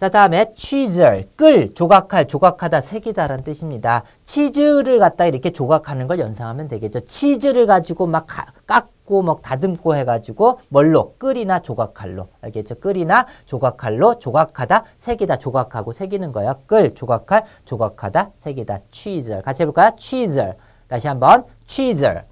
자, 다음에 취절, 끌, 조각할, 조각하다, 새기다라는 뜻입니다. 치즈를 갖다 이렇게 조각하는 걸 연상하면 되겠죠. 치즈를 가지고 막 가- 깎고 막 다듬고 해가지고 뭘로? 끌이나 조각칼로. 알겠죠? 끌이나 조각칼로 조각하다, 새기다, 조각하고 새기는 거예요. 끌, 조각할, 조각하다, 새기다, 취절. 같이 해볼까요? 취절. 다시 한번 취절.